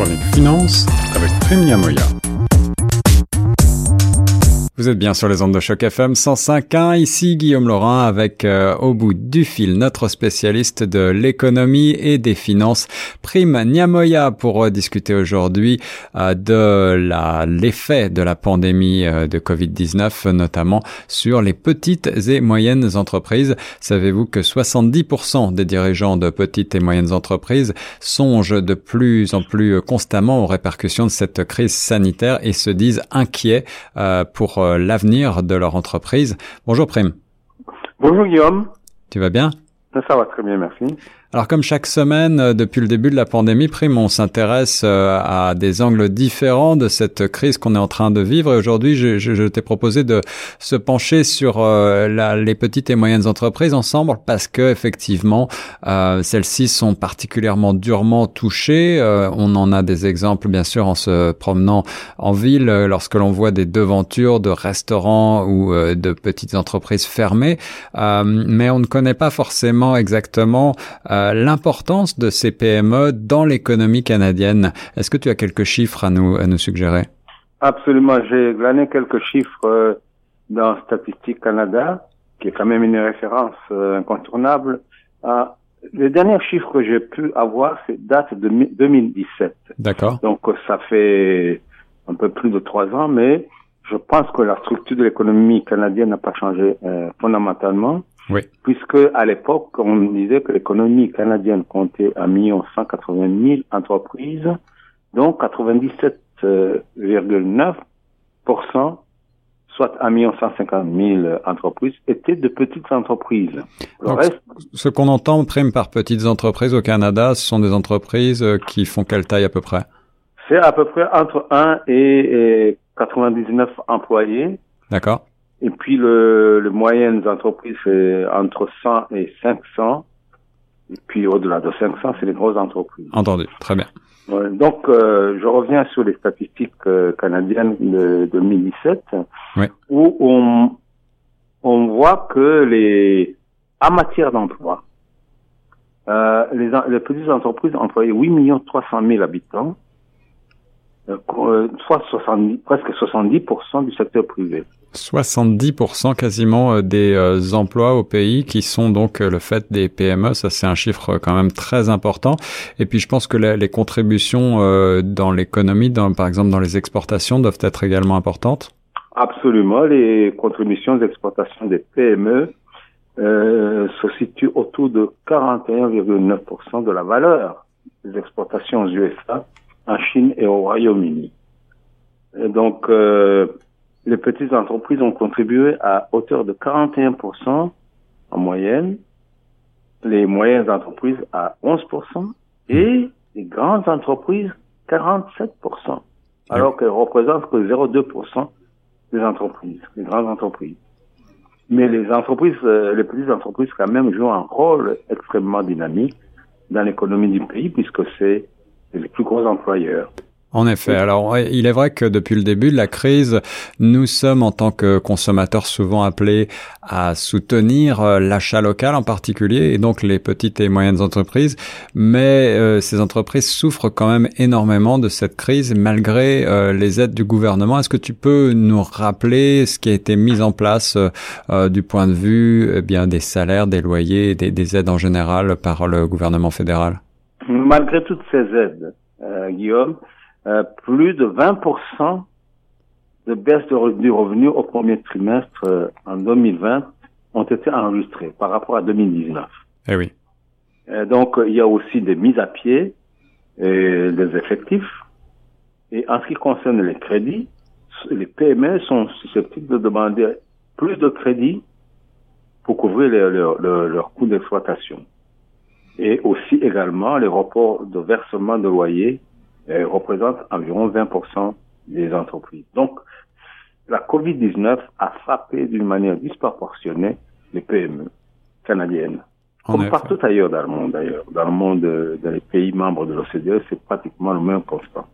chronique finance avec Prime Moya. Vous êtes bien sur les ondes de choc FM 105.1. Ici Guillaume Laurin avec euh, au bout du fil notre spécialiste de l'économie et des finances, Prime Niamoya, pour euh, discuter aujourd'hui euh, de l'effet de la pandémie de Covid-19, notamment sur les petites et moyennes entreprises. Savez-vous que 70% des dirigeants de petites et moyennes entreprises songent de plus en plus constamment aux répercussions de cette crise sanitaire et se disent inquiets pour euh, l'avenir de leur entreprise. Bonjour Prime. Bonjour Guillaume. Tu vas bien? Ça va très bien, merci. Alors comme chaque semaine euh, depuis le début de la pandémie, Prime, on s'intéresse euh, à des angles différents de cette crise qu'on est en train de vivre. Et aujourd'hui, je, je, t'ai proposé de se pencher sur euh, la, les petites et moyennes entreprises ensemble parce que effectivement, celles-ci sont particulièrement durement touchées. on en a des exemples, bien sûr, en se promenant en ville, lorsque l'on voit des devantures de restaurants ou de petites entreprises fermées. mais on ne connaît pas forcément exactement euh, l'importance de ces PME dans l'économie canadienne. Est-ce que tu as quelques chiffres à nous, à nous suggérer? Absolument. J'ai glané quelques chiffres euh, dans Statistique Canada, qui est quand même une référence euh, incontournable. les derniers chiffres que j'ai pu avoir, c'est date de 2017. D'accord. Donc ça fait un peu plus de trois ans, mais je pense que la structure de l'économie canadienne n'a pas changé fondamentalement. Oui. Puisque à l'époque, on disait que l'économie canadienne comptait 1 180 000 entreprises, donc 97,9%, soit 1 150 000 entreprises, étaient de petites entreprises. Le reste... Ce qu'on entend prime par petites entreprises au Canada, ce sont des entreprises euh, qui font quelle taille à peu près? C'est à peu près entre 1 et 99 employés. D'accord. Et puis le, le moyennes entreprises, c'est entre 100 et 500. Et puis au-delà de 500, c'est les grosses entreprises. Entendu, très bien. donc euh, je reviens sur les statistiques euh, canadiennes de 2017, oui. où on, on voit que les en matière d'emploi, euh, les, les petites entreprises employaient 8 300 000 habitants, soit 70, presque 70% du secteur privé. 70% quasiment euh, des emplois au pays qui sont donc le fait des PME, ça c'est un chiffre quand même très important. Et puis je pense que les contributions dans l'économie, par exemple dans les exportations, doivent être également importantes. Absolument, les contributions d'exportation des PME euh, se situent autour de 41,9% de la valeur des exportations aux USA en Chine et au Royaume-Uni. donc, euh, les petites entreprises ont contribué à hauteur de 41% en moyenne, les moyennes entreprises à 11% et les grandes entreprises 47%, alors qu'elles représentent que 0,2% des entreprises, les grandes entreprises. Mais les entreprises, euh, les petites entreprises quand même jouent un rôle extrêmement dynamique dans l'économie du pays puisque c'est les plus gros employeurs. En effet. Alors, il est vrai que depuis le début de la crise, nous sommes en tant que consommateurs souvent appelés à soutenir euh, l'achat local en particulier, et donc les petites et moyennes entreprises. Mais euh, ces entreprises souffrent quand même énormément de cette crise malgré euh, les aides du gouvernement. Est-ce que tu peux nous rappeler ce qui a été mis en place du point de vue eh bien des salaires, des loyers, des, des aides en général par le gouvernement fédéral? Malgré toutes ces aides, euh, Guillaume, euh, plus de 20% de baisse de, du revenu au premier trimestre euh, en 2020 ont été enregistrés par rapport à 2019. Eh oui. donc, il y a aussi des mises à pied et des effectifs. Et en ce qui concerne les crédits, les PME sont susceptibles de demander plus de crédits pour couvrir leurs leur, coûts d'exploitation et aussi également les reports de versement de loyer euh, représentent environ 20% des entreprises. Donc, la COVID-19 a frappé d'une manière disproportionnée les PME canadiennes. comme partout ailleurs dans le monde d'ailleurs. Dans le monde, euh, dans les pays membres de l'OCDE, c'est pratiquement le même constat.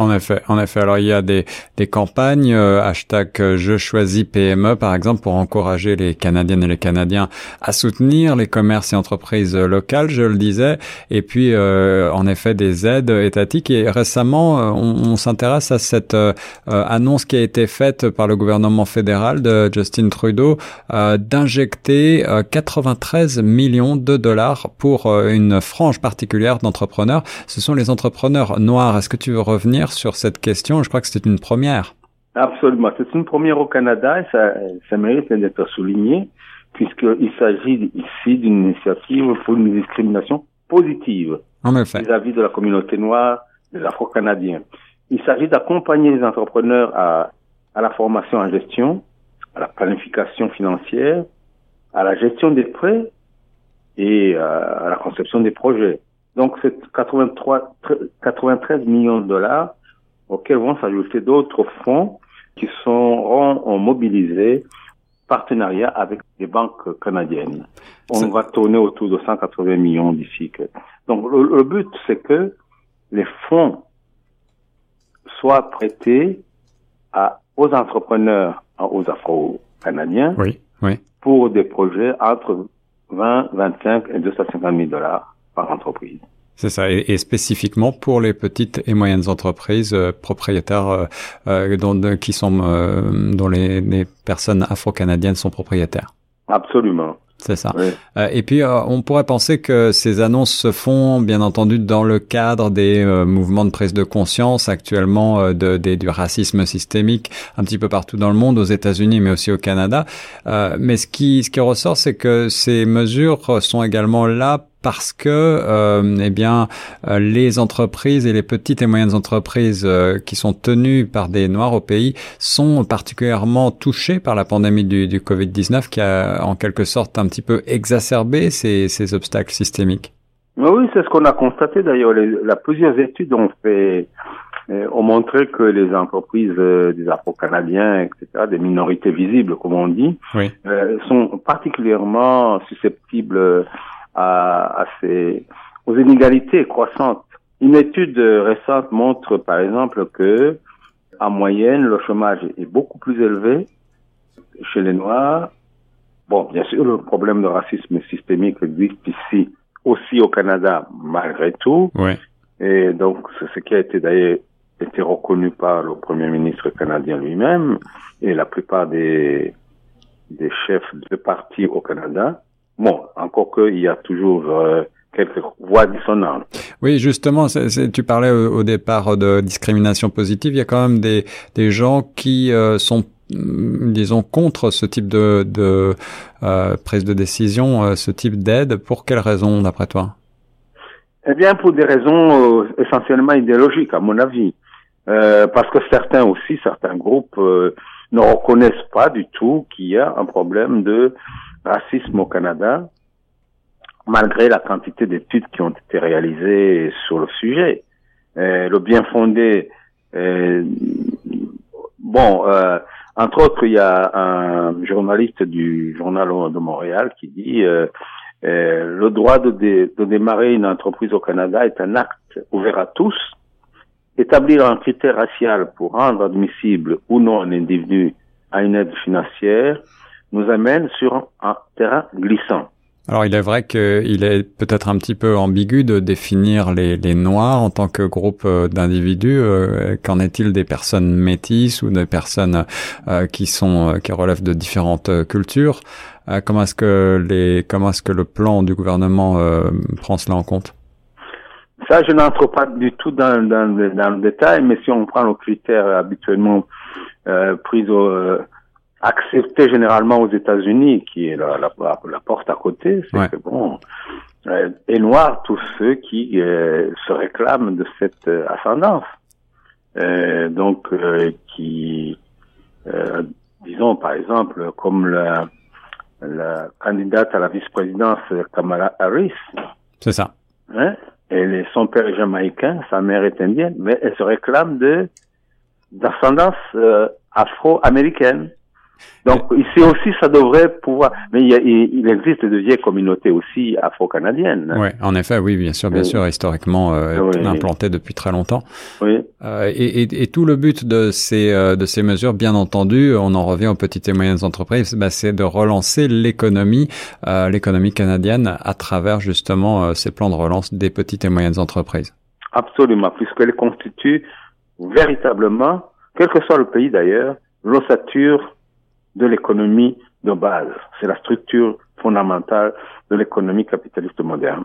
En effet, en effet. Alors il y a des, des campagnes euh, hashtag euh, je choisis PME par exemple pour encourager les Canadiennes et les Canadiens à soutenir les commerces et entreprises locales, je le disais, et puis euh, en effet des aides étatiques. Et récemment, on, on s'intéresse à cette annonce qui a été faite par le gouvernement fédéral de Justin Trudeau d'injecter 93 millions de dollars pour une frange particulière d'entrepreneurs. Ce sont les entrepreneurs noirs. Est-ce que tu veux revenir sur cette question. Je crois que c'est une première. Absolument. C'est une première au Canada et ça, ça mérite d'être souligné puisqu'il s'agit ici d'une initiative pour une discrimination positive vis-à-vis de la communauté noire, des Afro-Canadiens. Il s'agit d'accompagner les entrepreneurs à, à la formation en gestion, à la planification financière, à la gestion des prêts et à la conception des projets. Donc, c'est 83, 93 millions de dollars auxquels vont s'ajouter d'autres fonds qui seront mobilisés partenariat avec les banques canadiennes. On va tourner autour de 180 millions d'ici. Donc le, but, c'est que les fonds soient prêtés à, aux entrepreneurs, aux Afro-Canadiens, oui, oui. pour des projets entre 20, 25 et 250 000 dollars par entreprise. C'est ça, et, spécifiquement pour les petites et moyennes entreprises euh, propriétaires euh, euh dont, qui sont euh, dont les, les personnes afro-canadiennes sont propriétaires. Absolument. C'est ça. Euh, et puis, on pourrait penser que ces annonces se font, bien entendu, dans le cadre des mouvements de prise de conscience actuellement de, du racisme systémique un petit peu partout dans le monde, aux États-Unis, mais aussi au Canada. mais ce qui, ce qui ressort, c'est que ces mesures sont également là parce que euh, eh bien euh, les entreprises et les petites et moyennes entreprises euh, qui sont tenues par des noirs au pays sont particulièrement touchées par la pandémie du, du Covid-19 qui a en quelque sorte un petit peu exacerbé ces, ces obstacles systémiques. Oui, c'est ce qu'on a constaté d'ailleurs. La plusieurs études ont fait ont montré que les entreprises des Afro-Canadiens, etc., des minorités visibles, comme on dit, oui. sont particulièrement susceptibles à, à ces, aux inégalités croissantes. Une étude récente montre, par exemple, que en moyenne, le chômage est beaucoup plus élevé chez les Noirs. Bon, bien sûr, le problème de racisme systémique existe ici, aussi au Canada, malgré tout. Ouais. Et donc, c'est ce qui a été d'ailleurs été reconnu par le premier ministre canadien lui-même et la plupart des, des chefs de parti au Canada. Bon, encore qu'il y a toujours euh, quelques voix dissonantes. Oui, justement, tu parlais au, départ de discrimination positive. Il y a quand même des, des gens qui euh, sont mm, disons contre ce type de, de euh, prise de décision, ce type d'aide. Pour quelles raisons, d'après toi? Eh bien, pour des raisons essentiellement idéologiques, à mon avis. parce que certains aussi, certains groupes ne reconnaissent pas du tout qu'il y a un problème de racisme au Canada, malgré la quantité d'études qui ont été réalisées sur le sujet. Euh, le bien fondé, euh, bon, euh, entre autres, il y a un journaliste du journal de Montréal qui dit euh, euh, le droit de, de démarrer une entreprise au Canada est un acte ouvert à tous. Établir un critère racial pour rendre admissible ou non un individu à une aide financière nous amène sur un terrain glissant. Alors il est vrai qu'il est peut-être un petit peu ambigu de définir les, les Noirs en tant que groupe euh, d'individus. Euh, qu'en est-il des personnes métisses ou des personnes euh, qui sont qui relèvent de différentes cultures? Comment est-ce que les comment est-ce que le plan du gouvernement prend cela en compte? Ça, je n'entre pas du tout dans, dans, dans, le détail, mais si on prend le critère habituellement pris au accepté généralement aux États-Unis, qui est la, la, la, porte à côté, c'est que bon, euh, et noir tous ceux qui euh, se réclament de cette euh, ascendance. Euh, donc, qui, disons par exemple, comme la, la candidate à la vice-présidence Kamala Harris. C'est ça. Hein? Et son père est jamaïcain, sa mère est indienne, mais elle se réclame de d'ascendance afro-américaine. Donc ici aussi, ça devrait pouvoir. Mais il, il, existe de vieilles communautés aussi afro-canadiennes. Oui, en effet, oui, bien sûr, bien sûr, historiquement euh, implantées depuis très longtemps. Oui. Euh, et, et, et, tout le but de ces euh, de ces mesures, bien entendu, on en revient aux petites et moyennes entreprises, bah, c'est de relancer l'économie, euh, l'économie canadienne à travers justement ces plans de relance des petites et moyennes entreprises. Absolument, puisqu'elles constituent véritablement, quel que soit le pays d'ailleurs, l'ossature de l'économie de base. C'est la structure fondamentale de l'économie capitaliste moderne.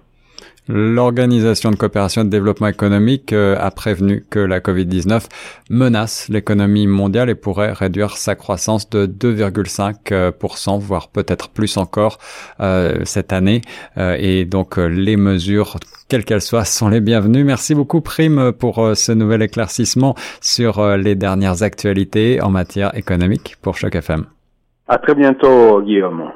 L'Organisation de coopération et de développement économique euh, a prévenu que la Covid-19 menace l'économie mondiale et pourrait réduire sa croissance de 2,5%, voire peut-être plus encore euh, cette année. Euh, et donc les mesures, quelles qu'elles soient, sont les bienvenues. Merci beaucoup Prime pour ce nouvel éclaircissement sur les dernières actualités en matière économique pour Choc FM. À très bientôt, Guillaume.